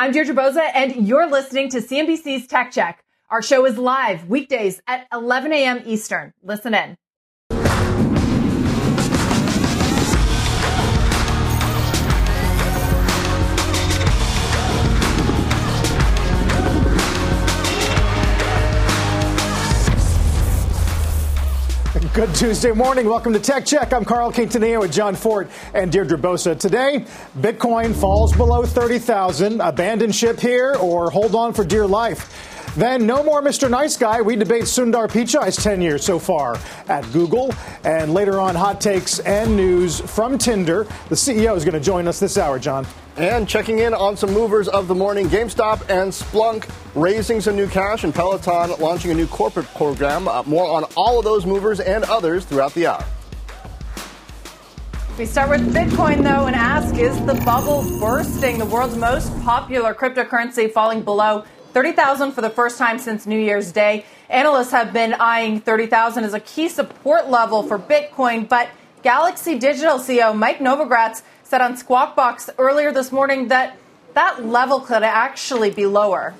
I'm Deirdre Bosa, and you're listening to CNBC's Tech Check. Our show is live weekdays at 11 a.m. Eastern. Listen in. Good Tuesday morning. Welcome to Tech Check. I'm Carl Quintanilla with Jon Fortt and Deirdre Bosa. Today, Bitcoin falls below 30,000. Abandon ship here or hold on for dear life. Then no more Mr. Nice Guy. We debate Sundar Pichai's tenure so far at Google. And later on, hot takes and news from Tinder. The CEO is going to join us this hour, John. And checking in on some movers of the morning GameStop and Splunk raising some new cash, and Peloton launching a new corporate program. Uh, more on all of those movers and others throughout the hour. We start with Bitcoin, though, and ask Is the bubble bursting? The world's most popular cryptocurrency falling below 30,000 for the first time since New Year's Day. Analysts have been eyeing 30,000 as a key support level for Bitcoin, but Galaxy Digital CEO Mike Novogratz said on Squawk Box earlier this morning that that level could actually be lower.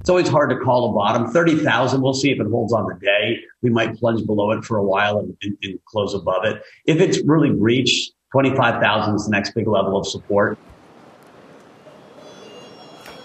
It's always hard to call a bottom. 30,000, we'll see if it holds on the day. We might plunge below it for a while and, and, and close above it. If it's really breached, 25,000 is the next big level of support.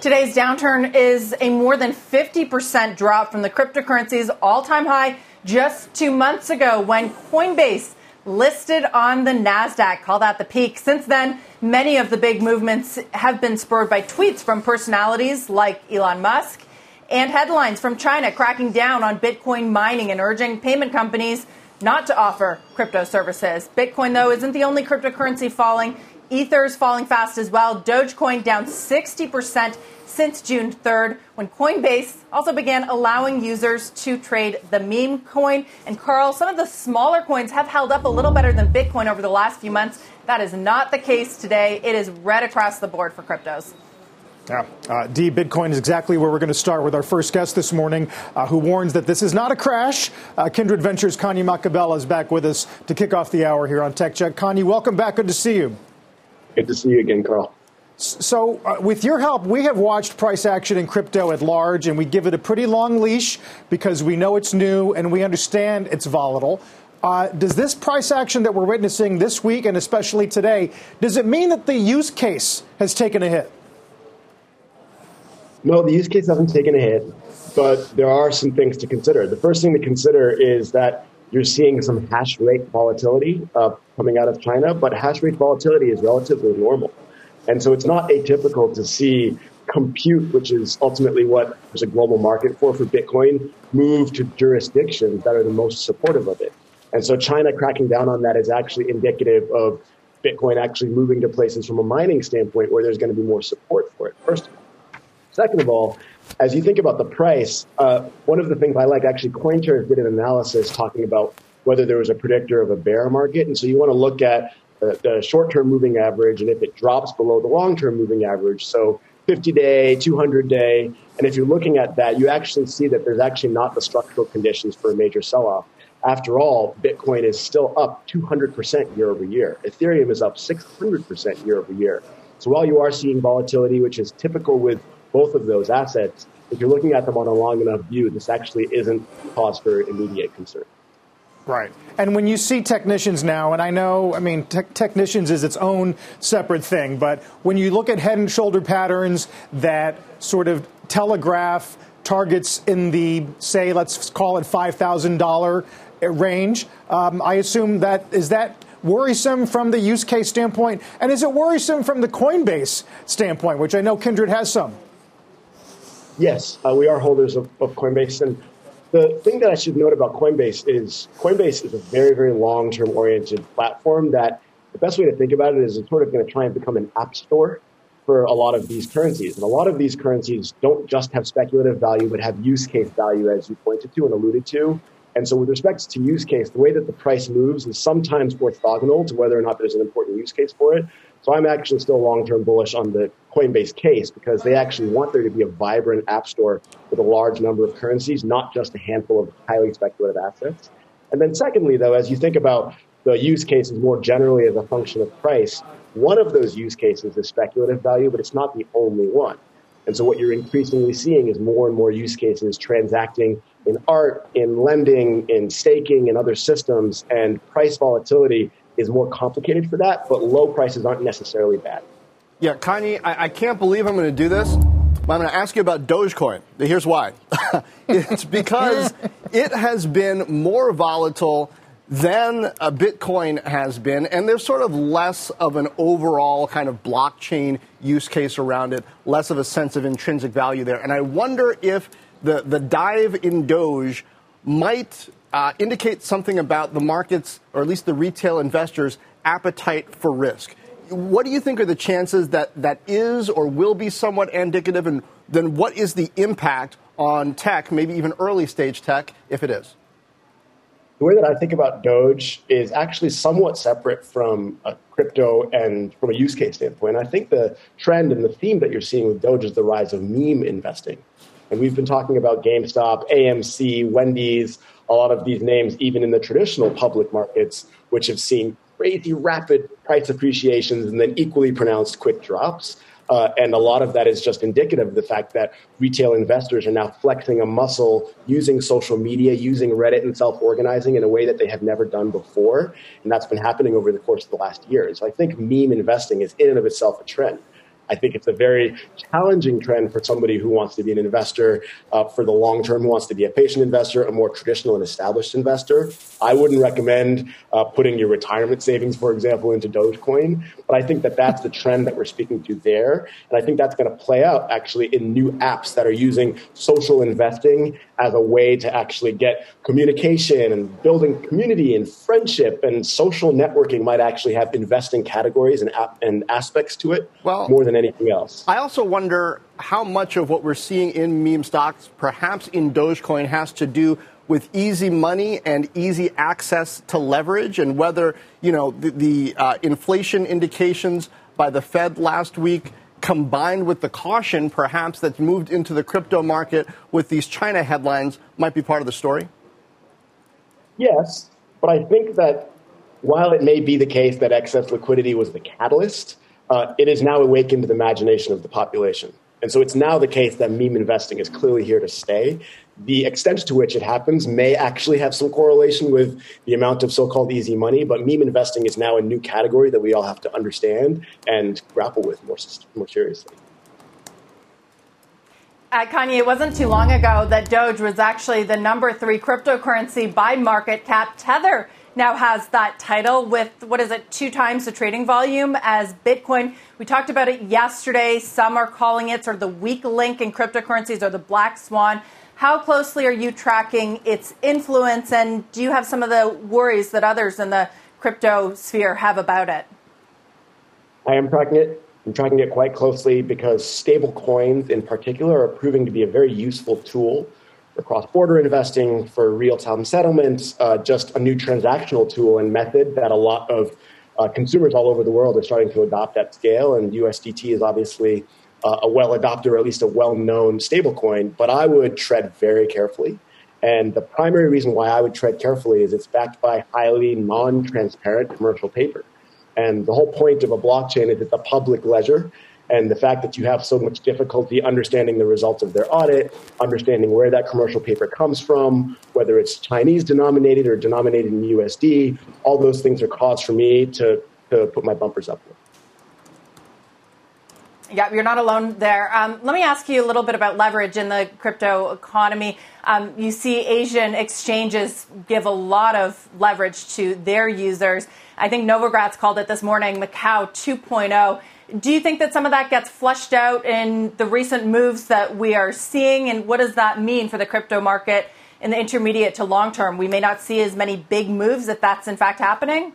Today's downturn is a more than 50% drop from the cryptocurrency's all time high just two months ago when Coinbase listed on the NASDAQ. Call that the peak. Since then, many of the big movements have been spurred by tweets from personalities like Elon Musk and headlines from China cracking down on Bitcoin mining and urging payment companies not to offer crypto services. Bitcoin, though, isn't the only cryptocurrency falling. Ether's falling fast as well. Dogecoin down 60% since June 3rd, when Coinbase also began allowing users to trade the meme coin. And Carl, some of the smaller coins have held up a little better than Bitcoin over the last few months. That is not the case today. It is red across the board for cryptos. Yeah. Uh, D, Bitcoin is exactly where we're going to start with our first guest this morning, uh, who warns that this is not a crash. Uh, Kindred Ventures' Kanyi Maqubela is back with us to kick off the hour here on Tech Check. Kanyi, welcome back. Good to see you. Good to see you again, Carl. So, uh, with your help, we have watched price action in crypto at large, and we give it a pretty long leash because we know it's new and we understand it's volatile. Uh, does this price action that we're witnessing this week and especially today, does it mean that the use case has taken a hit? No, the use case hasn't taken a hit, but there are some things to consider. The first thing to consider is that you're seeing some hash rate volatility uh, coming out of China, but hash rate volatility is relatively normal. And so it's not atypical to see compute, which is ultimately what there's a global market for for Bitcoin, move to jurisdictions that are the most supportive of it. And so China cracking down on that is actually indicative of Bitcoin actually moving to places from a mining standpoint where there's going to be more support for it, first of all. Second of all, as you think about the price, uh, one of the things I like, actually, CoinShares did an analysis talking about whether there was a predictor of a bear market. And so you want to look at the, short-term moving average, and if it drops below the long-term moving average, so 50-day, 200-day, and if you're looking at that, you actually see that there's actually not the structural conditions for a major sell-off. After all, Bitcoin is still up 200% year over year. Ethereum is up 600% year over year. So while you are seeing volatility, which is typical with both of those assets, if you're looking at them on a long enough view, this actually isn't cause for immediate concern. Right. And when you see technicians now, and I know, I mean, te- technicians is its own separate thing, but when you look at head and shoulder patterns that sort of telegraph targets in the, say, let's call it $5,000 range, um, I assume that is that worrisome from the use case standpoint? And is it worrisome from the Coinbase standpoint, which I know Kindred has some? Yes, uh, we are holders of, of Coinbase. And the thing that I should note about Coinbase is Coinbase is a very, very long term oriented platform that the best way to think about it is it's sort of going to try and become an app store for a lot of these currencies. And a lot of these currencies don't just have speculative value, but have use case value, as you pointed to and alluded to. And so, with respect to use case, the way that the price moves is sometimes orthogonal to whether or not there's an important use case for it. So, I'm actually still long term bullish on the Coinbase case because they actually want there to be a vibrant app store with a large number of currencies, not just a handful of highly speculative assets. And then, secondly, though, as you think about the use cases more generally as a function of price, one of those use cases is speculative value, but it's not the only one. And so what you're increasingly seeing is more and more use cases transacting in art, in lending, in staking, and other systems. And price volatility is more complicated for that, but low prices aren't necessarily bad. Yeah, Kanyi, I, I can't believe I'm going to do this, but I'm going to ask you about Dogecoin. Here's why. it's because it has been more volatile than a Bitcoin has been, and there's sort of less of an overall kind of blockchain use case around it, less of a sense of intrinsic value there. And I wonder if the, the dive in Doge might uh, indicate something about the markets, or at least the retail investors' appetite for risk. What do you think are the chances that that is or will be somewhat indicative, and then what is the impact on tech, maybe even early stage tech, if it is? the way that I think about Doge is actually somewhat separate from a crypto and from a use case standpoint. I think the trend and the theme that you're seeing with Doge is the rise of meme investing. And we've been talking about GameStop, AMC, Wendy's, a lot of these names, even in the traditional public markets, which have seen crazy rapid price appreciations and then equally pronounced quick drops. Uh, and a lot of that is just indicative of the fact that retail investors are now flexing a muscle using social media, using Reddit and self organizing in a way that they have never done before. And that's been happening over the course of the last year. So I think meme investing is in and of itself a trend. I think it's a very challenging trend for somebody who wants to be an investor uh, for the long term, who wants to be a patient investor, a more traditional and established investor. I wouldn't recommend uh, putting your retirement savings, for example, into Dogecoin, but I think that that's the trend that we're speaking to there. And I think that's going to play out actually in new apps that are using social investing as a way to actually get communication and building community and friendship and social networking might actually have investing categories and, and aspects to it well, more than anything else. I also wonder how much of what we're seeing in meme stocks, perhaps in Dogecoin, has to do with easy money and easy access to leverage, and whether you know the, the uh, inflation indications by the Fed last week combined with the caution perhaps that's moved into the crypto market with these China headlines might be part of the story? Yes, but I think that while it may be the case that excess liquidity was the catalyst, uh, it has now awakened to the imagination of the population. And so it's now the case that meme investing is clearly here to stay. The extent to which it happens may actually have some correlation with the amount of so called easy money, but meme investing is now a new category that we all have to understand and grapple with more, more seriously. Uh, Kanyi, it wasn't too long ago that Doge was actually the number three cryptocurrency by market cap. Tether now has that title with, what is it, two times the trading volume as Bitcoin. We talked about it yesterday. Some are calling it sort of the weak link in cryptocurrencies or the black swan. How closely are you tracking its influence, and do you have some of the worries that others in the crypto sphere have about it? I am tracking it. I'm tracking it quite closely because stable coins in particular are proving to be a very useful tool for cross-border investing, for real-time settlements, uh, just a new transactional tool and method that a lot of uh, consumers all over the world are starting to adopt at scale. And USDT is obviously uh, a well adopted or at least a well-known stablecoin. But I would tread very carefully. And the primary reason why I would tread carefully is it's backed by highly non-transparent commercial paper. And the whole point of a blockchain is it's a public ledger and the fact that you have so much difficulty understanding the results of their audit, understanding where that commercial paper comes from, whether it's Chinese denominated or denominated in USD, all those things are cause for me to, to put my bumpers up with. Yeah, you're not alone there. Um, let me ask you a little bit about leverage in the crypto economy. Um, you see Asian exchanges give a lot of leverage to their users. I think Novogratz called it this morning Macau 2.0. Do you think that some of that gets flushed out in the recent moves that we are seeing? And what does that mean for the crypto market in the intermediate to long term? We may not see as many big moves if that's in fact happening.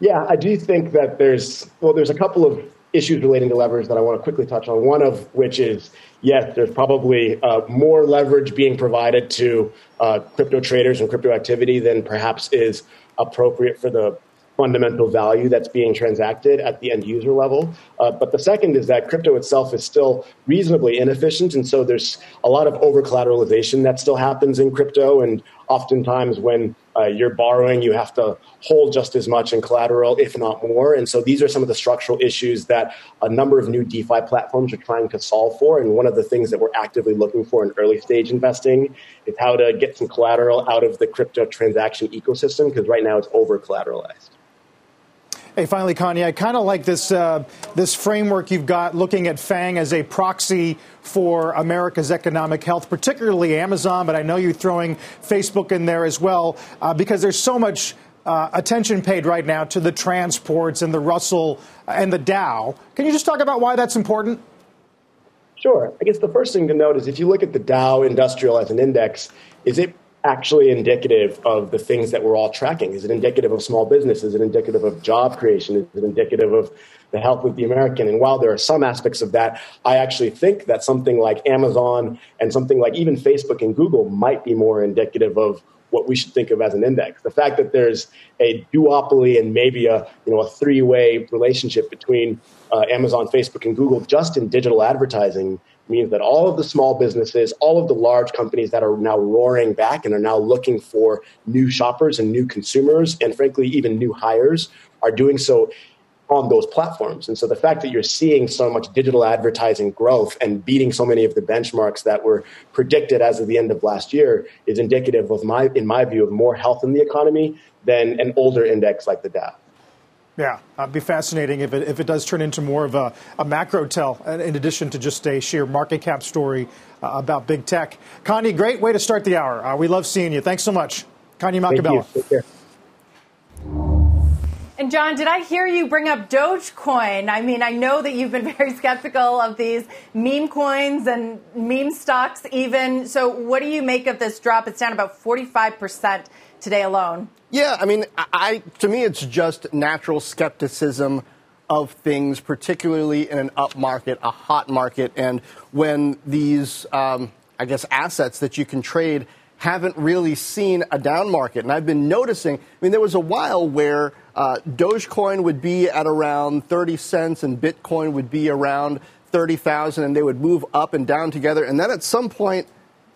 Yeah, I do think that there's well, there's a couple of issues relating to leverage that I want to quickly touch on. One of which is yes, there's probably uh, more leverage being provided to uh, crypto traders and crypto activity than perhaps is appropriate for the fundamental value that's being transacted at the end user level. Uh, but the second is that crypto itself is still reasonably inefficient. And so there's a lot of over collateralization that still happens in crypto. And oftentimes when uh, you're borrowing, you have to hold just as much in collateral, if not more. And so these are some of the structural issues that a number of new DeFi platforms are trying to solve for. And one of the things that we're actively looking for in early stage investing is how to get some collateral out of the crypto transaction ecosystem, because right now it's over collateralized. Hey, finally, Kanyi, I kind of like this uh, this framework you've got looking at FANG as a proxy for America's economic health, particularly Amazon, but I know you're throwing Facebook in there as well uh, because there's so much uh, attention paid right now to the transports and the Russell and the Dow. Can you just talk about why that's important? Sure. I guess the first thing to note is if you look at the Dow Industrial as an index, is it actually indicative of the things that we're all tracking? Is it indicative of small business? Is it indicative of job creation? Is it indicative of the health of the American? And while there are some aspects of that, I actually think that something like Amazon and something like even Facebook and Google might be more indicative of what we should think of as an index. The fact that there's a duopoly and maybe a you know a three way relationship between uh, Amazon, Facebook, and Google just in digital advertising means that all of the small businesses, all of the large companies that are now roaring back and are now looking for new shoppers and new consumers, and frankly, even new hires, are doing so on those platforms. And so the fact that you're seeing so much digital advertising growth and beating so many of the benchmarks that were predicted as of the end of last year is indicative of my, in my view, of more health in the economy than an older index like the Dow. Yeah, it'd be fascinating if it, if it does turn into more of a, a macro tell, in addition to just a sheer market cap story uh, about big tech. Kanyi, great way to start the hour. Uh, we love seeing you. Thanks so much. Kanyi Maqubela. And John, did I hear you bring up Dogecoin? I mean, I know that you've been very skeptical of these meme coins and meme stocks, even. So, what do you make of this drop? It's down about 45% today alone. Yeah, I mean, I to me, it's just natural skepticism of things, particularly in an up market, a hot market, and when these, um, I guess, assets that you can trade haven't really seen a down market. And I've been noticing. I mean, there was a while where uh, Dogecoin would be at around 30 cents and Bitcoin would be around 30,000, and they would move up and down together. And then at some point,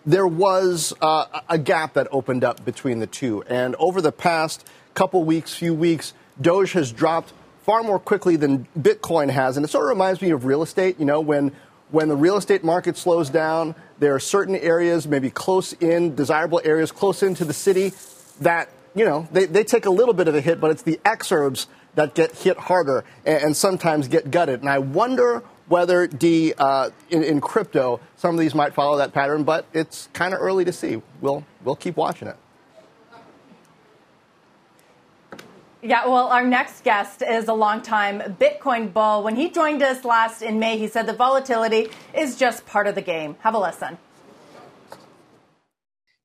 there was uh, a gap that opened up between the two. And over the past couple weeks, few weeks, Doge has dropped far more quickly than Bitcoin has. And it sort of reminds me of real estate. You know, when, when the real estate market slows down, there are certain areas, maybe close in, desirable areas close into the city, that, you know, they, they take a little bit of a hit, but it's the exurbs that get hit harder and, and sometimes get gutted. And I wonder whether D uh, in, in, crypto, some of these might follow that pattern, but it's kind of early to see. We'll we'll keep watching it. Yeah, well, our next guest is a longtime Bitcoin bull. When he joined us last in May, he said the volatility is just part of the game. Have a listen.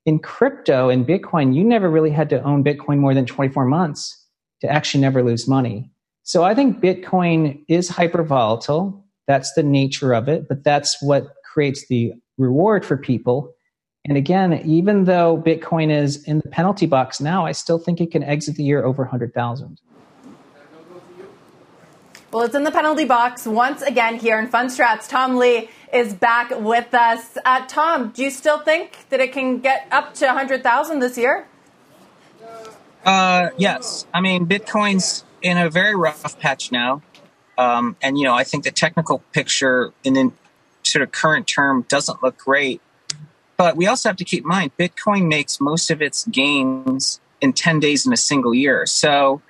In crypto and Bitcoin, you never really had to own Bitcoin more than 24 months to actually never lose money. So I think Bitcoin is hyper volatile. That's the nature of it, but that's what creates the reward for people. And again, even though Bitcoin is in the penalty box now, I still think it can exit the year over 100,000. Well, it's in the penalty box once again here in Fundstrat's. Tom Lee is back with us. Uh, Tom, do you still think that it can get up to 100,000 this year? Uh, yes. I mean, Bitcoin's in a very rough patch now. Um, and you know, I think the technical picture in the sort of current term doesn't look great. But we also have to keep in mind Bitcoin makes most of its gains in 10 days in a single year. So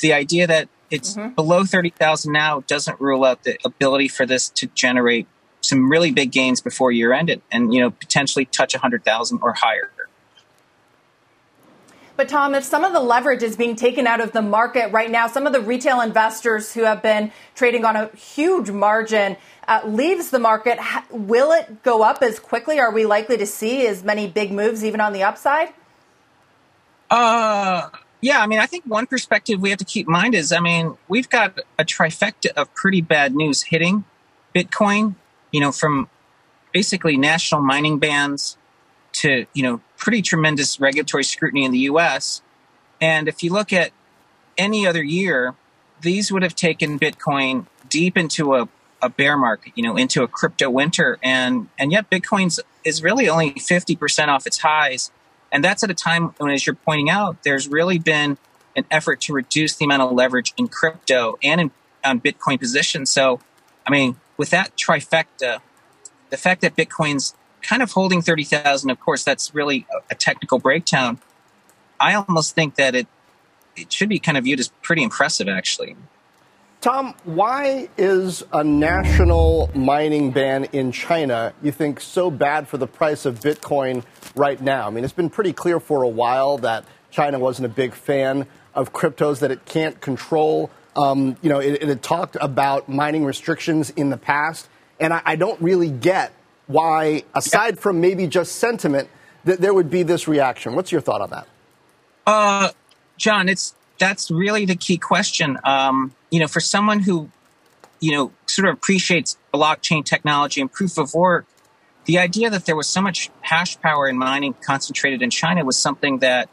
the idea that it's mm-hmm. below 30,000 now doesn't rule out the ability for this to generate some really big gains before year end and, and you know potentially touch 100,000 or higher. But Tom, if some of the leverage is being taken out of the market right now, some of the retail investors who have been trading on a huge margin uh, leaves the market, will it go up as quickly? Are we likely to see as many big moves even on the upside? Uh, Yeah, I mean, I think one perspective we have to keep in mind is, I mean, we've got a trifecta of pretty bad news hitting Bitcoin. You know, from basically national mining bans to you know pretty tremendous regulatory scrutiny in the U.S. And if you look at any other year, these would have taken Bitcoin deep into a, a bear market, you know, into a crypto winter. And, and yet Bitcoin's is really only 50% off its highs. And that's at a time when, as you're pointing out, there's really been an effort to reduce the amount of leverage in crypto and in on Bitcoin positions. So, I mean, with that trifecta, the fact that Bitcoin's kind of holding 30,000, of course, that's really a, technical breakdown. I almost think that it it should be kind of viewed as pretty impressive, actually. Tom, why is a national mining ban in China, you think, so bad for the price of Bitcoin right now? I mean, it's been pretty clear for a while that China wasn't a big fan of cryptos that it can't control. Um, you know, it, it, had talked about mining restrictions in the past, and I, I don't really get why, aside from maybe just sentiment, that there would be this reaction. What's your thought on that? Uh, John, it's that's really the key question. Um, you know, for someone who, you know, sort of appreciates blockchain technology and proof of work, the idea that there was so much hash power in mining concentrated in China was something that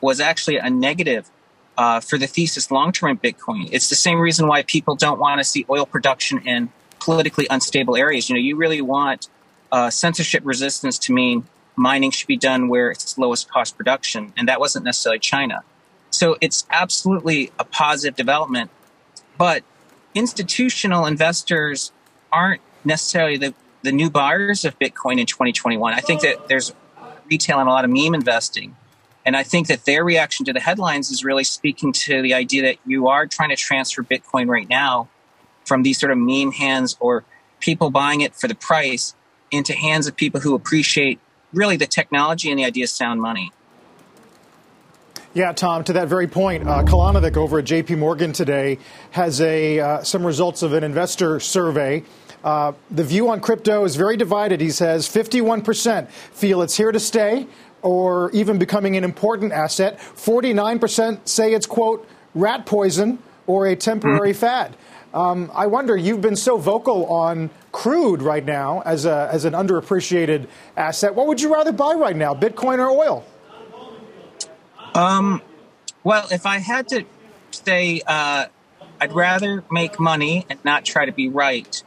was actually a negative uh, for the thesis long term in Bitcoin. It's the same reason why people don't want to see oil production in politically unstable areas. You know, you really want uh, censorship resistance to mean mining should be done where it's lowest cost production, and that wasn't necessarily China. So it's absolutely a positive development. But institutional investors aren't necessarily the, the new buyers of Bitcoin in 2021. I think that there's retail and a lot of meme investing. And I think that their reaction to the headlines is really speaking to the idea that you are trying to transfer Bitcoin right now from these sort of meme hands or people buying it for the price into hands of people who appreciate really the technology and the idea of sound money. Yeah, Tom, to that very point, uh, Kolanovic over at JP Morgan today has a, uh, some results of an investor survey. Uh, the view on crypto is very divided. He says 51% feel it's here to stay or even becoming an important asset. 49% say it's, quote, rat poison or a temporary mm-hmm. fad. Um, I wonder, you've been so vocal on crude right now as, a, as an underappreciated asset. What would you rather buy right now, Bitcoin or oil? Um, well, if I had to say, uh, I'd rather make money and not try to be right.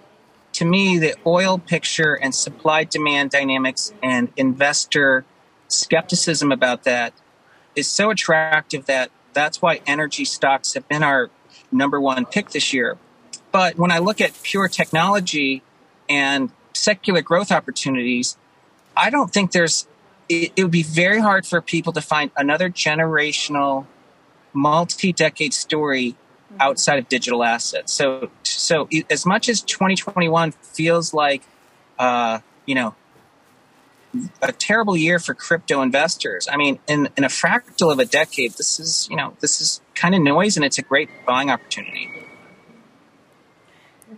To me, the oil picture and supply demand dynamics and investor skepticism about that is so attractive that that's why energy stocks have been our number one pick this year. But when I look at pure technology and secular growth opportunities, I don't think there's it, it would be very hard for people to find another generational, multi-decade story outside of digital assets. So, so as much as 2021 feels like, uh, you know, a terrible year for crypto investors. I mean, in, in a fractal of a decade, this is, you know, this is kind of noise and it's a great buying opportunity.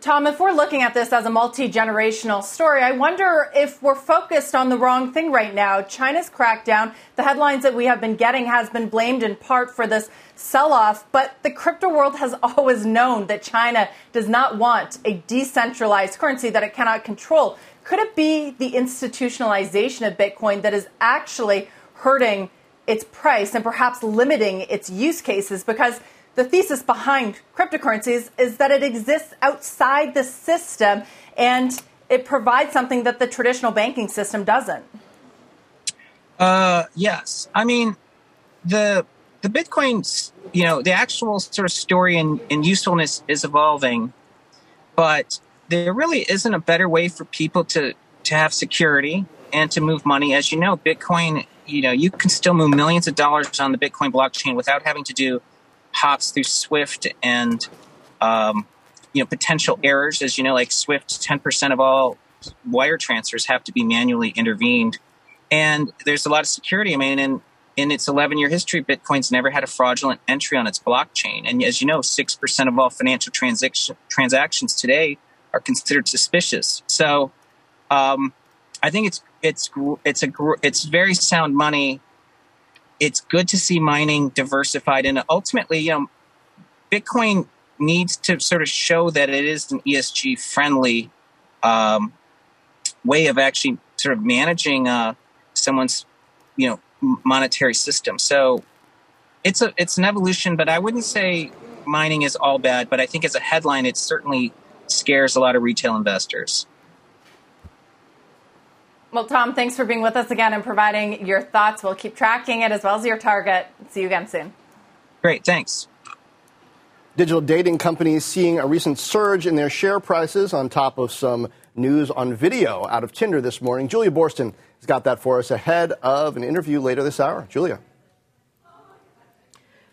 Tom, if we're looking at this as a multi generational story, I wonder if we're focused on the wrong thing right now. China's crackdown, the headlines that we have been getting, has been blamed in part for this sell off, but the crypto world has always known that China does not want a decentralized currency that it cannot control. Could it be the institutionalization of Bitcoin that is actually hurting its price and perhaps limiting its use cases? Because the thesis behind cryptocurrencies is that it exists outside the system and it provides something that the traditional banking system doesn't. Uh, yes, I mean the the Bitcoin, you know, the actual sort of story and, and usefulness is evolving, but there really isn't a better way for people to to have security and to move money. As you know, Bitcoin, you know, you can still move millions of dollars on the Bitcoin blockchain without having to do hops through Swift and um, you know potential errors. As you know, like Swift, ten percent of all wire transfers have to be manually intervened, and there's a lot of security. I mean, in in its 11 year history, Bitcoin's never had a fraudulent entry on its blockchain. And as you know, 6% of all financial transaction, transactions today are considered suspicious. So um, I think it's, it's, it's, a, it's very sound money it's good to see mining diversified, and ultimately, you know, Bitcoin needs to sort of show that it is an ESG friendly um, way of actually sort of managing uh, someone's, you know, monetary system. So it's a it's an evolution, but I wouldn't say mining is all bad. But I think as a headline, it certainly scares a lot of retail investors. Well, Tom, thanks for being with us again and providing your thoughts. We'll keep tracking it as well as your target. See you again soon. Great, thanks. Digital dating companies seeing a recent surge in their share prices on top of some news on video out of Tinder this morning. Julia Boorstin has got that for us ahead of an interview later this hour. Julia.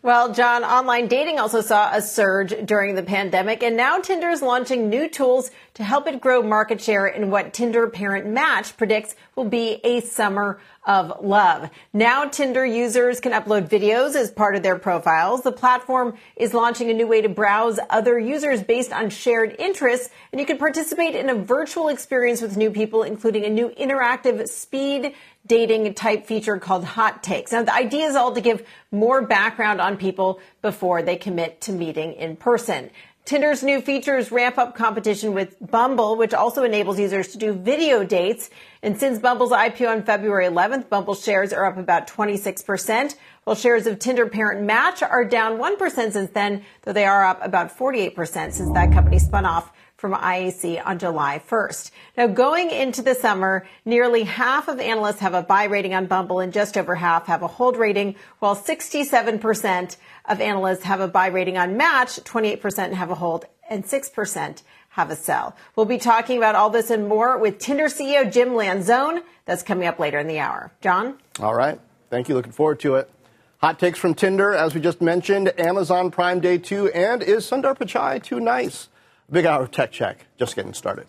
Well, John, online dating also saw a surge during the pandemic, and now Tinder is launching new tools to help it grow market share in what Tinder parent Match predicts will be a summer of love. Now Tinder users can upload videos as part of their profiles. The platform is launching a new way to browse other users based on shared interests, and you can participate in a virtual experience with new people, including a new interactive speed dating type feature called Hot Takes. Now, the idea is all to give more background on people before they commit to meeting in person. Tinder's new features ramp up competition with Bumble, which also enables users to do video dates. And since Bumble's IPO on February 11th, Bumble shares are up about 26%, while shares of Tinder parent Match are down 1% since then, though they are up about 48% since that company spun off from IAC on July 1st. Now, going into the summer, nearly half of analysts have a buy rating on Bumble and just over half have a hold rating, while 67% of analysts have a buy rating on Match, 28% have a hold, and 6% have a sell. We'll be talking about all this and more with Tinder CEO Jim Lanzone. That's coming up later in the hour. John? All right. Thank you. Looking forward to it. Hot takes from Tinder, as we just mentioned, Amazon Prime Day 2, and is Sundar Pichai too nice? Big Hour Tech Check, just getting started.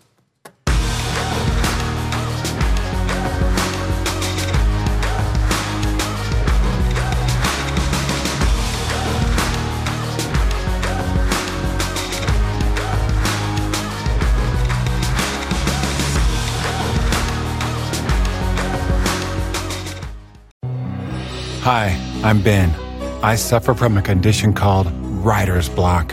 Hi, I'm Ben. I suffer from a condition called writer's block.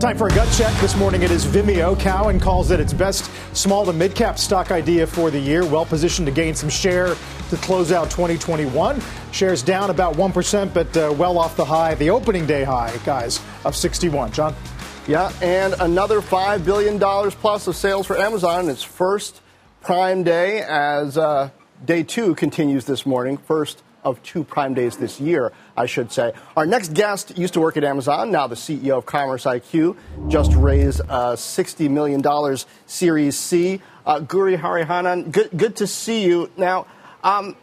Time for a gut check. This morning it is Vimeo. Cowen calls it its best small to mid cap stock idea for the year. Well positioned to gain some share to close out 2021. Shares down about 1%, but uh, well off the high, the opening day high, guys, of 61. John? Yeah, and another $5 billion plus of sales for Amazon in its first Prime Day as uh, day two continues this morning. First of two Prime Days this year, I should say. Our next guest used to work at Amazon, now the CEO of Commerce IQ, just raised a $60 million Series C. Uh, Guru Hariharan, good, good to see you. Now, um,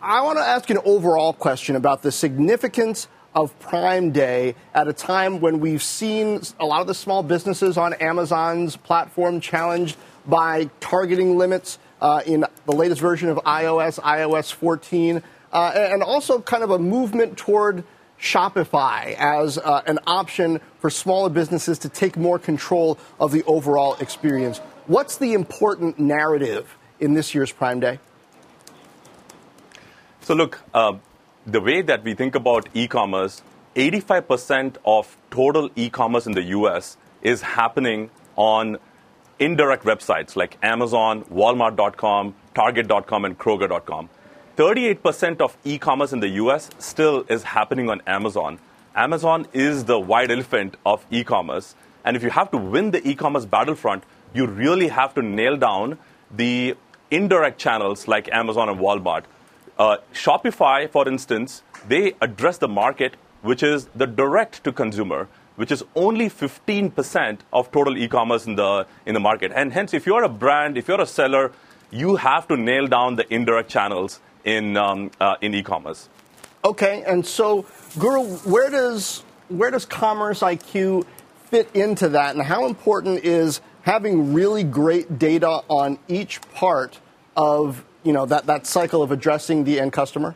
I want to ask an overall question about the significance of Prime Day at a time when we've seen a lot of the small businesses on Amazon's platform challenged by targeting limits uh, in the latest version of iOS, iOS 14 uh, and also kind of a movement toward Shopify as uh, an option for smaller businesses to take more control of the overall experience. What's the important narrative in this year's Prime Day? So, look, uh, the way that we think about e commerce, 85% of total e commerce in the US is happening on indirect websites like Amazon, Walmart.com, Target.com, and Kroger.com. 38% of e commerce in the US still is happening on Amazon. Amazon is the white elephant of e commerce. And if you have to win the e commerce battlefront, you really have to nail down the indirect channels like Amazon and Walmart. Uh, Shopify, for instance, they address the market which is the direct to consumer, which is only 15% of total e-commerce in the in the market. And hence, if you're a brand, if you're a seller, you have to nail down the indirect channels in um, uh, in e-commerce. Okay, and so Guru, where does where does Commerce IQ fit into that, and how important is having really great data on each part of you know that, that cycle of addressing the end customer?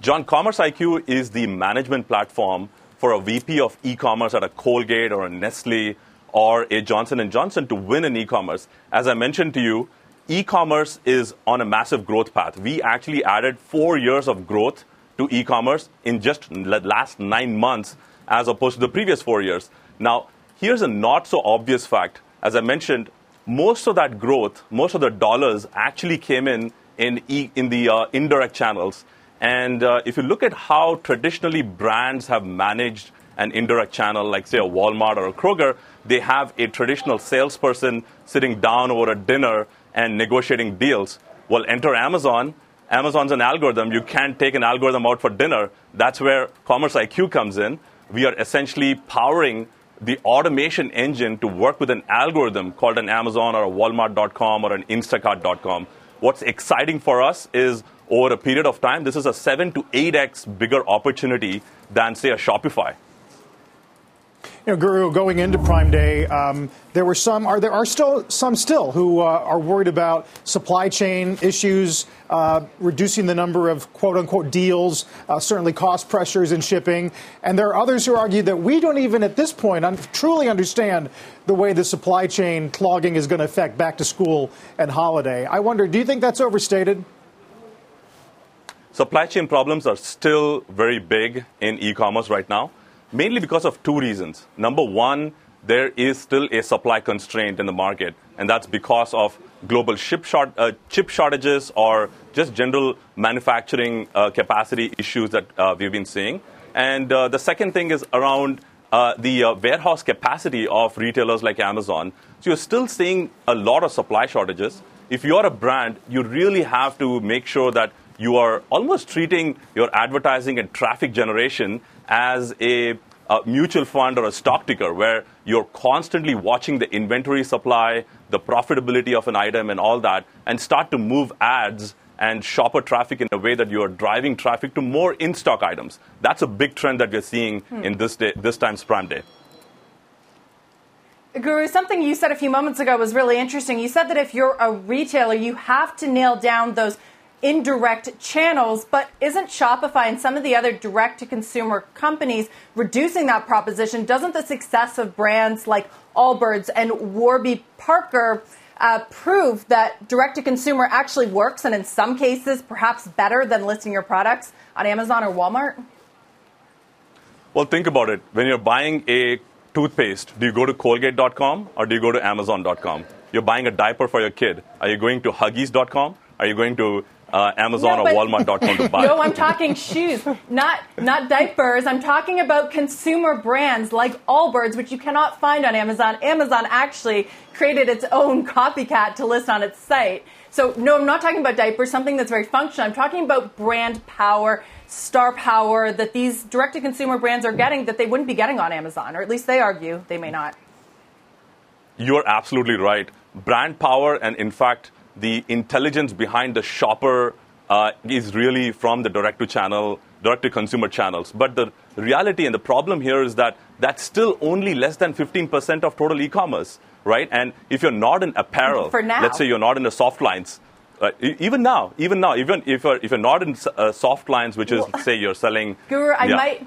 John, Commerce IQ is the management platform for a VP of e-commerce at a Colgate or a Nestle or a Johnson & Johnson to win in e-commerce. As I mentioned to you, e-commerce is on a massive growth path. We actually added four years of growth to e-commerce in just the last nine months as opposed to the previous four years. Now, here's a not so obvious fact. As I mentioned, most of that growth, most of the dollars actually came in in, e, in the uh, indirect channels. And uh, if you look at how traditionally brands have managed an indirect channel, like say a Walmart or a Kroger, they have a traditional salesperson sitting down over a dinner and negotiating deals. Well, enter Amazon. Amazon's an algorithm. You can't take an algorithm out for dinner. That's where Commerce IQ comes in. We are essentially powering the automation engine to work with an algorithm called an Amazon or a Walmart.com or an Instacart.com. What's exciting for us is over a period of time, this is a 7 to 8x bigger opportunity than, say, a Shopify. You know, Guru, going into Prime Day, um, there were some, are there are still some still who uh, are worried about supply chain issues, uh, reducing the number of quote unquote deals, uh, certainly cost pressures in shipping. And there are others who argue that we don't even at this point un- truly understand the way the supply chain clogging is going to affect back to school and holiday. I wonder, do you think that's overstated? Supply chain problems are still very big in e commerce right now mainly because of two reasons. Number one, there is still a supply constraint in the market, and that's because of global short, uh, chip shortages or just general manufacturing uh, capacity issues that uh, we've been seeing. And uh, the second thing is around uh, the uh, warehouse capacity of retailers like Amazon. So you're still seeing a lot of supply shortages. If you're a brand, you really have to make sure that you are almost treating your advertising and traffic generation as a, a, mutual fund or a stock ticker where you're constantly watching the inventory supply, the profitability of an item, and all that, and start to move ads and shopper traffic in a way that you are driving traffic to more in stock items. That's a big trend that we're seeing hmm. in this, day, this time's Prime Day. Guru, something you said a few moments ago was really interesting. You said that if you're a retailer, you have to nail down those indirect channels, but isn't Shopify and some of the other direct to consumer companies reducing that proposition? Doesn't the success of brands like Allbirds and Warby Parker uh, prove that direct to consumer actually works and in some cases perhaps better than listing your products on Amazon or Walmart? Well, think about it. When you're buying a toothpaste, do you go to Colgate.com or do you go to Amazon.com? You're buying a diaper for your kid. Are you going to Huggies.com? Are you going to uh, Amazon no, or Walmart.com to buy. No, I'm talking shoes, not not diapers. I'm talking about consumer brands like Allbirds, which you cannot find on Amazon. Amazon actually created its own copycat to list on its site. So no, I'm not talking about diapers, something that's very functional. I'm talking about brand power, star power that these direct to consumer brands are getting that they wouldn't be getting on Amazon, or at least they argue they may not. You're absolutely right. Brand power, and in fact, the intelligence behind the shopper uh, is really from the direct to channel, direct to consumer channels. But the reality and the problem here is that that's still only less than 15% of total e commerce, right? And if you're not in apparel, let's say you're not in the soft lines, uh, even now, even now, even if you're, if you're not in uh, soft lines, which is, well, say, you're selling. Guru, I yeah. might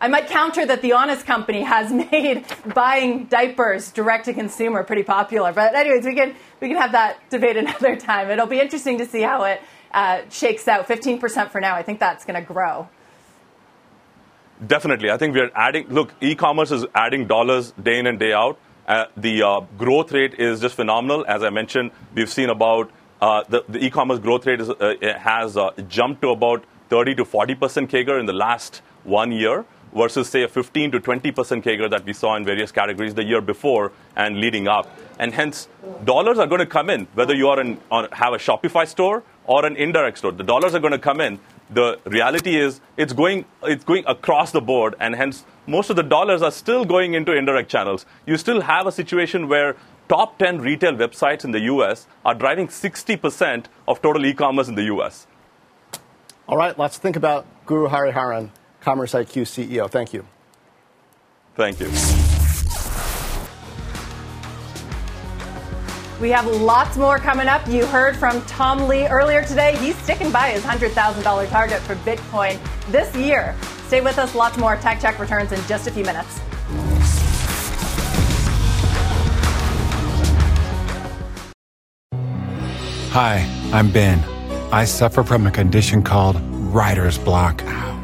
I might counter that the Honest Company has made buying diapers direct to consumer pretty popular. But anyways, we can we can have that debate another time. It'll be interesting to see how it uh, shakes out. Fifteen percent for now. I think that's going to grow. Definitely, I think we are adding. Look, e-commerce is adding dollars day in and day out. Uh, the uh, growth rate is just phenomenal. As I mentioned, we've seen about uh, the, the, e-commerce growth rate is, uh, has uh, jumped to about 30 to 40 percent CAGR in the last one year versus say a 15 to 20 percent CAGR that we saw in various categories the year before and leading up. And hence, dollars are going to come in whether you are in, on, have a Shopify store or an indirect store. The dollars are going to come in. The reality is it's going it's going across the board, and hence most of the dollars are still going into indirect channels. You still have a situation where top 10 retail websites in the US are driving 60% of total e-commerce in the US. All right, let's think about Guru Hariharan, Commerce IQ CEO. Thank you. Thank you. We have lots more coming up. You heard from Tom Lee earlier today. He's sticking by his $100,000 target for Bitcoin this year. Stay with us. Lots more Tech Check returns in just a few minutes. Hi, I'm Ben. I suffer from a condition called writer's block.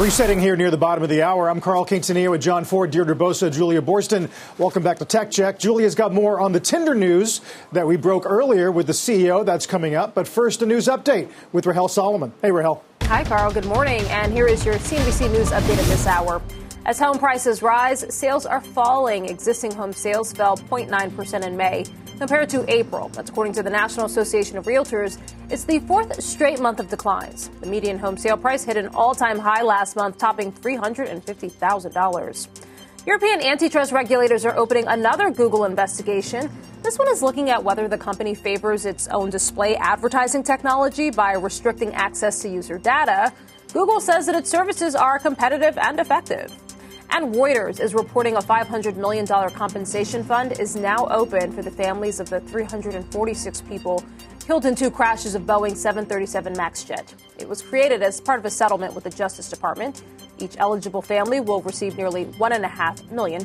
Resetting here near the bottom of the hour, I'm Carl Quintanilla with Jon Fortt, Deirdre Bosa, Julia Boorstin. Welcome back to Tech Check. Julia's got more on the Tinder news that we broke earlier with the CEO. That's coming up. But first, a news update with Rahel Solomon. Hey, Rahel. Hi, Carl. Good morning. And here is your CNBC News update at this hour. As home prices rise, sales are falling. Existing home sales fell 0.9% in May compared to April. That's according to the National Association of Realtors. It's the fourth straight month of declines. The median home sale price hit an all time high last month, topping $350,000. European antitrust regulators are opening another Google investigation. This one is looking at whether the company favors its own display advertising technology by restricting access to user data. Google says that its services are competitive and effective. And Reuters is reporting a $500 million compensation fund is now open for the families of the 346 people killed in two crashes of Boeing 737 MAX jet. It was created as part of a settlement with the Justice Department. Each eligible family will receive nearly $1.5 million.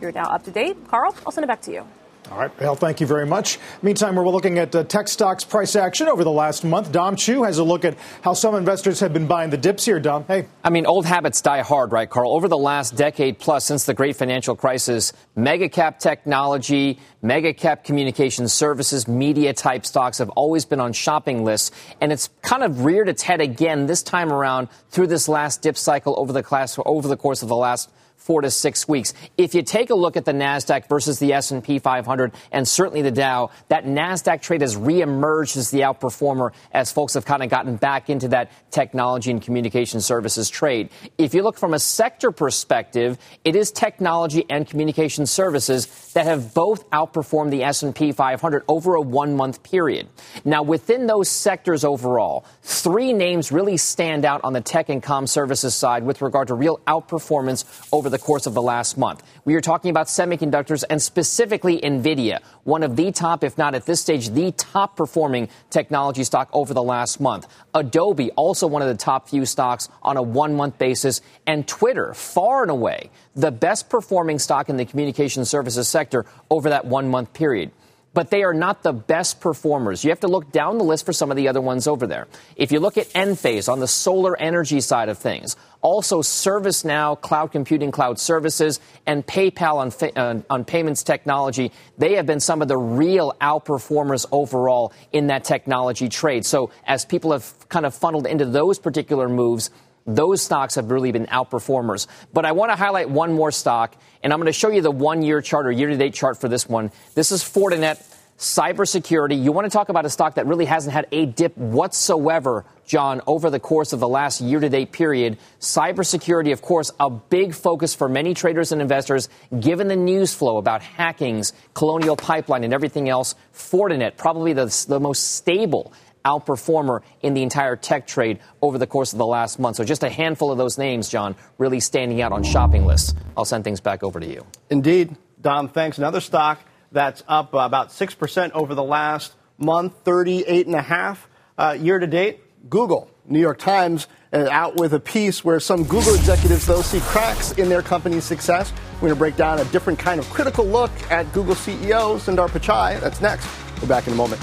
You're now up to date. Carl, I'll send it back to you. All right, Well, thank you very much. Meantime, we're looking at uh, tech stocks price action over the last month. Dom Chu has a look at how some investors have been buying the dips here, Dom. Hey. I mean, old habits die hard, right, Carl? Over the last decade plus since the great financial crisis, mega cap technology, mega cap communication services, media type stocks have always been on shopping lists. And it's kind of reared its head again this time around through this last dip cycle over the class, over the course of the last four to six weeks. If you take a look at the Nasdaq versus the S&P 500 and certainly the Dow, that Nasdaq trade has reemerged as the outperformer as folks have kind of gotten back into that technology and communication services trade. If you look from a sector perspective, it is technology and communication services that have both outperformed the S&P 500 over a 1-month period. Now, within those sectors overall, three names really stand out on the tech and com services side with regard to real outperformance over the the course of the last month. We are talking about semiconductors and specifically NVIDIA, one of the top, if not at this stage, the top performing technology stock over the last month. Adobe, also one of the top few stocks on a one month basis. And Twitter, far and away, the best performing stock in the communication services sector over that one month period but they are not the best performers. You have to look down the list for some of the other ones over there. If you look at Enphase on the solar energy side of things, also ServiceNow, cloud computing, cloud services, and PayPal on, uh, on payments technology, they have been some of the real outperformers overall in that technology trade. So as people have kind of funneled into those particular moves, those stocks have really been outperformers. But I want to highlight one more stock, and I'm going to show you the one year chart or year to date chart for this one. This is Fortinet cybersecurity. You want to talk about a stock that really hasn't had a dip whatsoever, Jon, over the course of the last year to date period. Cybersecurity, of course, a big focus for many traders and investors, given the news flow about hackings, Colonial Pipeline, and everything else. Fortinet, probably the, the most stable outperformer in the entire tech trade over the course of the last month. So just a handful of those names, Jon, really standing out on shopping lists. I'll send things back over to you. Indeed. Dom, thanks. Another stock that's up about 6% over the last month, 38.5 uh, year to date. Google, New York Times uh, out with a piece where some Google executives, though, see cracks in their company's success. We're going to break down a different kind of critical look at Google CEO Sundar Pichai. That's next. We're back in a moment.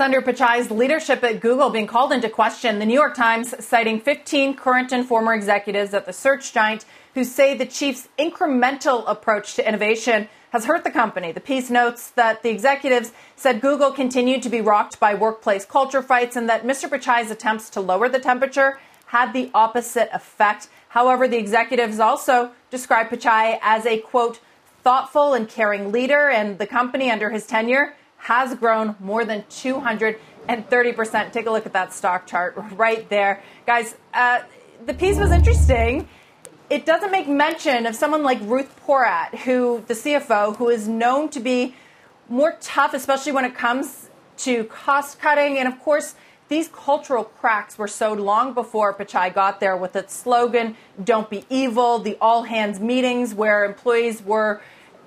Sundar Pichai's leadership at Google being called into question. The New York Times citing 15 current and former executives at the search giant who say the chief's incremental approach to innovation has hurt the company. The piece notes that the executives said Google continued to be rocked by workplace culture fights and that Mr. Pichai's attempts to lower the temperature had the opposite effect. However, the executives also described Pichai as a quote, thoughtful and caring leader, and the company under his tenure has grown more than 230%. Take a look at that stock chart right there. Guys, uh, the piece was interesting. It doesn't make mention of someone like Ruth Porat, who, the CFO, who is known to be more tough, especially when it comes to cost cutting. And of course, these cultural cracks were sowed long before Pichai got there with its slogan, Don't be evil, the all hands meetings where employees were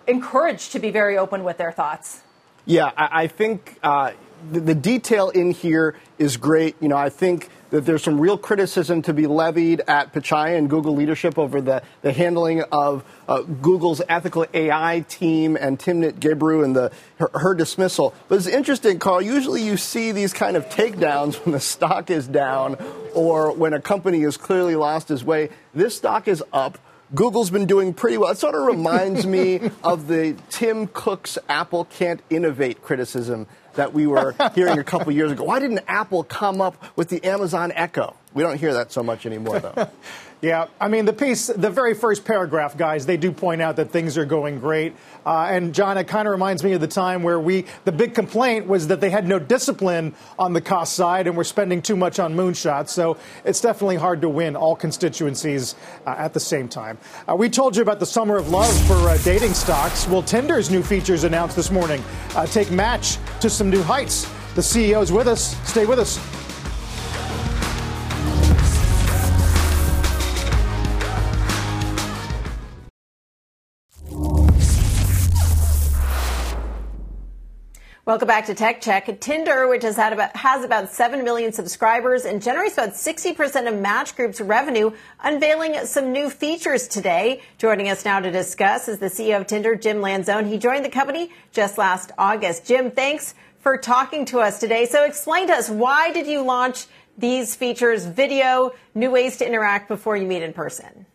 encouraged to be very open with their thoughts. Yeah, I, I think uh, the, the, detail in here is great. You know, I think that there's some real criticism to be levied at Pichai and Google leadership over the, the handling of uh, Google's ethical AI team and Timnit Gebru and the, her, her, dismissal. But it's interesting, Carl. Usually you see these kind of takedowns when the stock is down or when a company has clearly lost its way. This stock is up. Google's been doing pretty well. It sort of reminds me of the Tim Cook's Apple can't innovate criticism that we were hearing a couple years ago. Why didn't Apple come up with the Amazon Echo? We don't hear that so much anymore, though. Yeah, I mean, the piece, the very first paragraph, guys, they do point out that things are going great. Uh, and, Jon, it kind of reminds me of the time where we, the big complaint was that they had no discipline on the cost side and were spending too much on moonshots. So it's definitely hard to win all constituencies uh, at the same time. Uh, we told you about the summer of love for uh, dating stocks. Well, Tinder's new features announced this morning uh, take Match to some new heights. The CEO is with us. Stay with us. Welcome back to Tech Check. Tinder, which has had about has about seven million subscribers and generates about sixty percent of Match Group's revenue, unveiling some new features today. Joining us now to discuss is the CEO of Tinder, Jim Lanzone. He joined the company just last August. Jim, thanks for talking to us today. So, explain to us why did you launch these features, video, new ways to interact before you meet in person?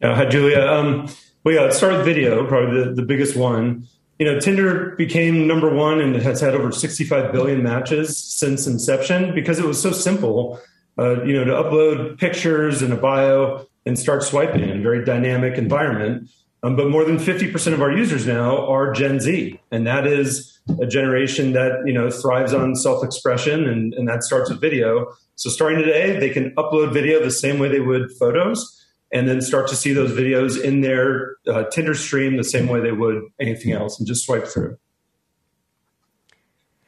Uh, hi, Julia. Um, well, yeah, let's start with video, probably the, the biggest one you know, Tinder became number one and has had over 65 billion matches since inception because it was so simple, uh, you know, to upload pictures and a bio and start swiping in a very dynamic environment. Um, but more than 50% of our users now are Gen Z, and that is a generation that you know thrives on self-expression, and, and that starts with video. So starting today, they can upload video the same way they would photos and then start to see those videos in their uh, Tinder stream the same way they would anything else and just swipe through.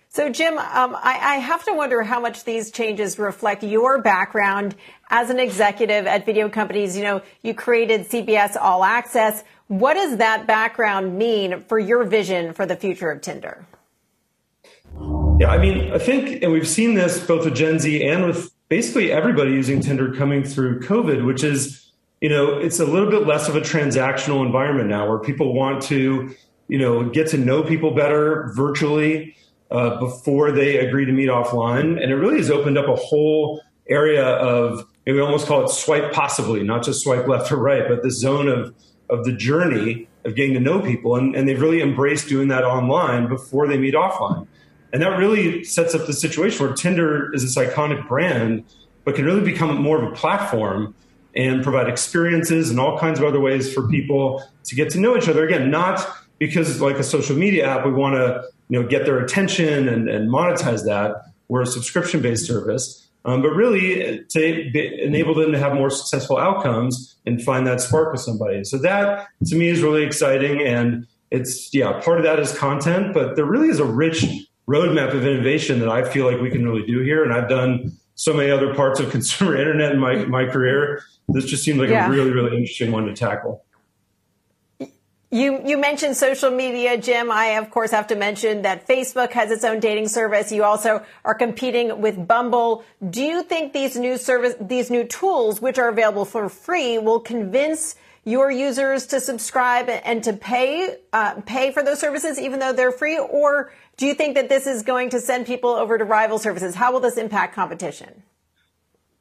So, Jim, um, I, I, have to wonder how much these changes reflect your background as an executive at video companies. You know, you created CBS All Access. What does that background mean for your vision for the future of Tinder? Yeah, I mean, I think, and we've seen this both with Gen Z and with basically everybody using Tinder coming through COVID, which is you know, it's a little bit less of a transactional environment now where people want to, you know, get to know people better virtually uh, before they agree to meet offline. And it really has opened up a whole area of, we almost call it swipe possibly, not just swipe left or right, but the zone of, of the journey of getting to know people. And, and they've really embraced doing that online before they meet offline. And that really sets up the situation where Tinder is this iconic brand, but can really become more of a platform and provide experiences and all kinds of other ways for people to get to know each other. Again, not because like a social media app, we want to you know get their attention and, and monetize that. We're a subscription based service, um, but really to be, enable them to have more successful outcomes and find that spark with somebody. So that to me is really exciting. And it's, yeah, part of that is content, but there really is a rich roadmap of innovation that I feel like we can really do here. And I've done so many other parts of consumer internet in my, my career. This just seems like yeah. a really, really interesting one to tackle. You, you mentioned social media, Jim. I, of course, have to mention that Facebook has its own dating service. You also are competing with Bumble. Do you think these new service, these new tools, which are available for free, will convince your users to subscribe and to pay, uh, pay for those services, even though they're free? Or do you think that this is going to send people over to rival services? How will this impact competition?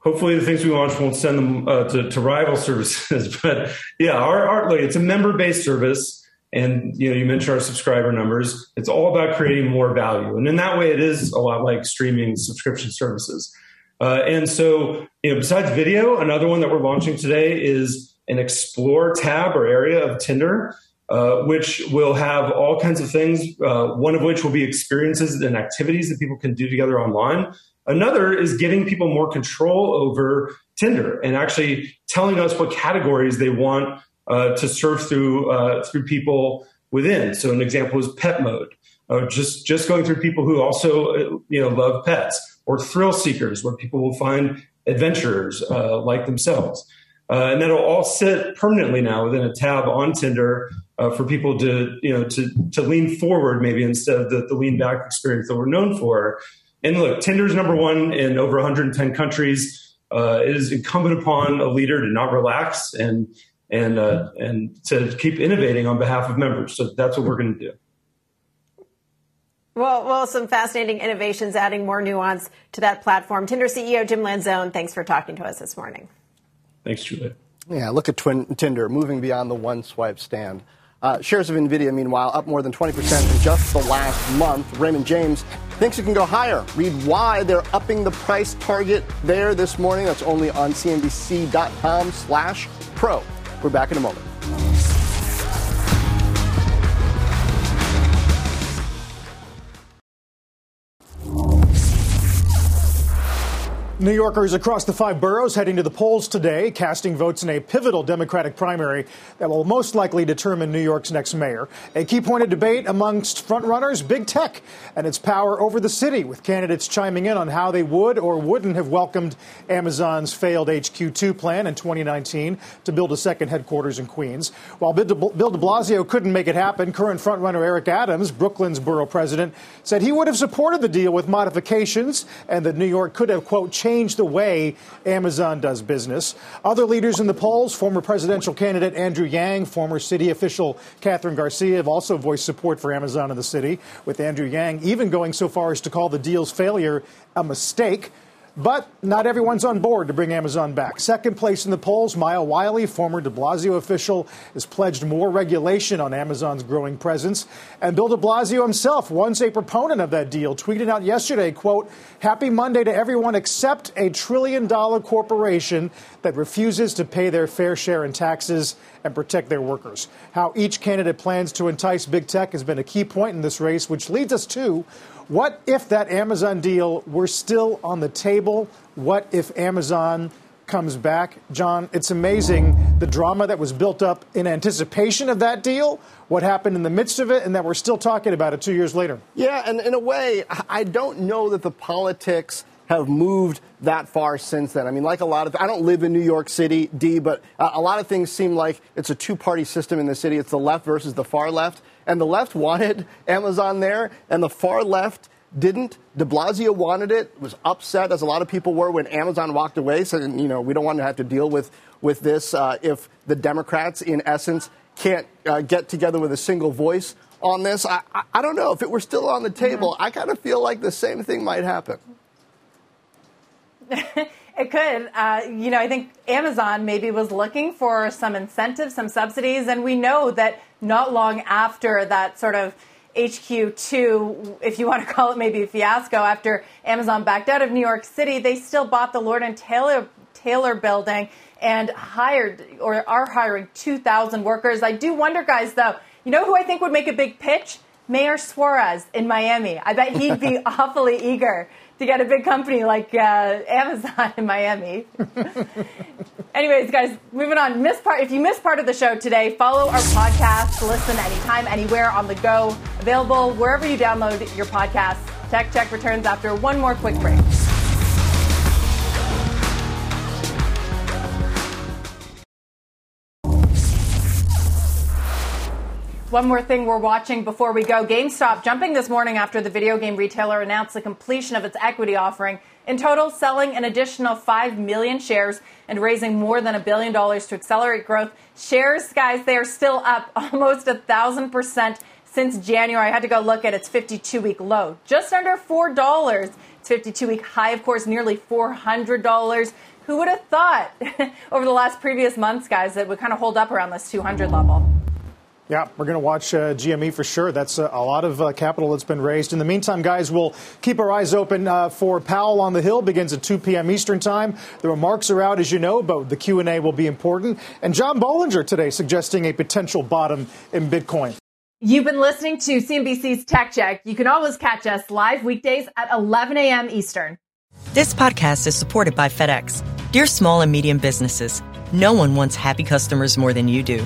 hopefully the things we launch won't send them uh, to, to, rival services. but yeah, our, our like, it's a member based service. And you know, you mentioned our subscriber numbers. It's all about creating more value, and in that way, it is a lot like streaming subscription services. Uh, and so, you know, besides video, another one that we're launching today is an explore tab or area of Tinder, uh, which will have all kinds of things. Uh, one of which will be experiences and activities that people can do together online. Another is giving people more control over Tinder and actually telling us what categories they want uh, to surf through uh, through people within. So an example is pet mode, uh, just just going through people who also you know love pets, or thrill seekers, where people will find adventurers like themselves. Uh, and that'll all sit permanently now within a tab on Tinder for people to you know to to lean forward maybe instead of the, the lean back experience that we're known for and look, Tinder's number one in over 110 countries. Uh, it is incumbent upon a leader to not relax and and uh, and to keep innovating on behalf of members. So that's what we're going to do. Well, well, some fascinating innovations, adding more nuance to that platform. Tinder CEO Jim Lanzone, thanks for talking to us this morning. Thanks, Julia. Yeah, look at twin, Tinder moving beyond the one swipe stand. Uh, shares of Nvidia, meanwhile, up more than 20% in just the last month. Raymond James thinks it can go higher. Read why they're upping the price target there this morning. That's only on cnbc.com slash pro. We're back in a moment. New Yorkers across the five boroughs heading to the polls today, casting votes in a pivotal Democratic primary that will most likely determine New York's next mayor. A key point of debate amongst frontrunners, big tech and its power over the city, with candidates chiming in on how they would or wouldn't have welcomed Amazon's failed HQ2 plan in 2019 to build a second headquarters in Queens. While Bill de Blasio couldn't make it happen, current frontrunner Eric Adams, Brooklyn's borough president, said he would have supported the deal with modifications and that New York could have, quote, changed change the way Amazon does business. Other leaders in the polls, former presidential candidate Andrew Yang, former city official Kathryn Garcia, have also voiced support for Amazon in the city, with Andrew Yang even going so far as to call the deal's failure a mistake. But not everyone's on board to bring Amazon back. Second place in the polls, Maya Wiley, former de Blasio official, has pledged more regulation on Amazon's growing presence. And Bill de Blasio himself, once a proponent of that deal, tweeted out yesterday, quote, Happy Monday to everyone except a trillion dollar corporation that refuses to pay their fair share in taxes and protect their workers. How each candidate plans to entice big tech has been a key point in this race, which leads us to what if that Amazon deal were still on the table? What if Amazon comes back? Jon, it's amazing the drama that was built up in anticipation of that deal, what happened in the midst of it, and that we're still talking about it two years later. Yeah, and in a way, I don't know that the politics have moved that far since then. I mean, like a lot of, I don't live in New York City, D, but uh, a lot of things seem like it's a two party system in the city. It's the left versus the far left. And the left wanted Amazon there, and the far left didn't. De Blasio wanted it, was upset, as a lot of people were when Amazon walked away, saying, you know, we don't want to have to deal with, with this uh, if the Democrats, in essence, can't uh, get together with a single voice on this. I, I, I, don't know. If it were still on the table, mm-hmm. I kind of feel like the same thing might happen. it could. Uh, you know, I think Amazon maybe was looking for some incentives, some subsidies, and we know that not long after that sort of HQ2, if you want to call it maybe a fiasco, after Amazon backed out of New York City, they still bought the Lord and Taylor, Taylor building and hired or are hiring 2,000 workers. I do wonder, guys, though, you know who I think would make a big pitch? Mayor Suarez in Miami. I bet he'd be awfully eager to get a big company like uh, Amazon in Miami. Anyways, guys, moving on. Miss part. If you missed part of the show today, follow our podcast. Listen anytime, anywhere, on the go. Available wherever you download your podcast. Tech Check returns after one more quick break. One more thing we're watching before we go GameStop jumping this morning after the video game retailer announced the completion of its equity offering. In total, selling an additional 5 million shares and raising more than a billion dollars to accelerate growth. Shares, guys, they are still up almost a thousand percent since January. I had to go look at its 52 week low, just under $4. Its 52 week high, of course, nearly $400. Who would have thought over the last previous months, guys, that would kind of hold up around this 200 level? Yeah, we're going to watch uh, GME for sure. That's a, a lot of uh, capital that's been raised. In the meantime, guys, we'll keep our eyes open uh, for Powell on the Hill. Begins at 2 p.m. Eastern Time. The remarks are out, as you know, but the Q and A will be important. And John Bollinger today suggesting a potential bottom in Bitcoin. You've been listening to CNBC's Tech Check. You can always catch us live weekdays at 11 a.m. Eastern. This podcast is supported by FedEx. Dear small and medium businesses, no one wants happy customers more than you do.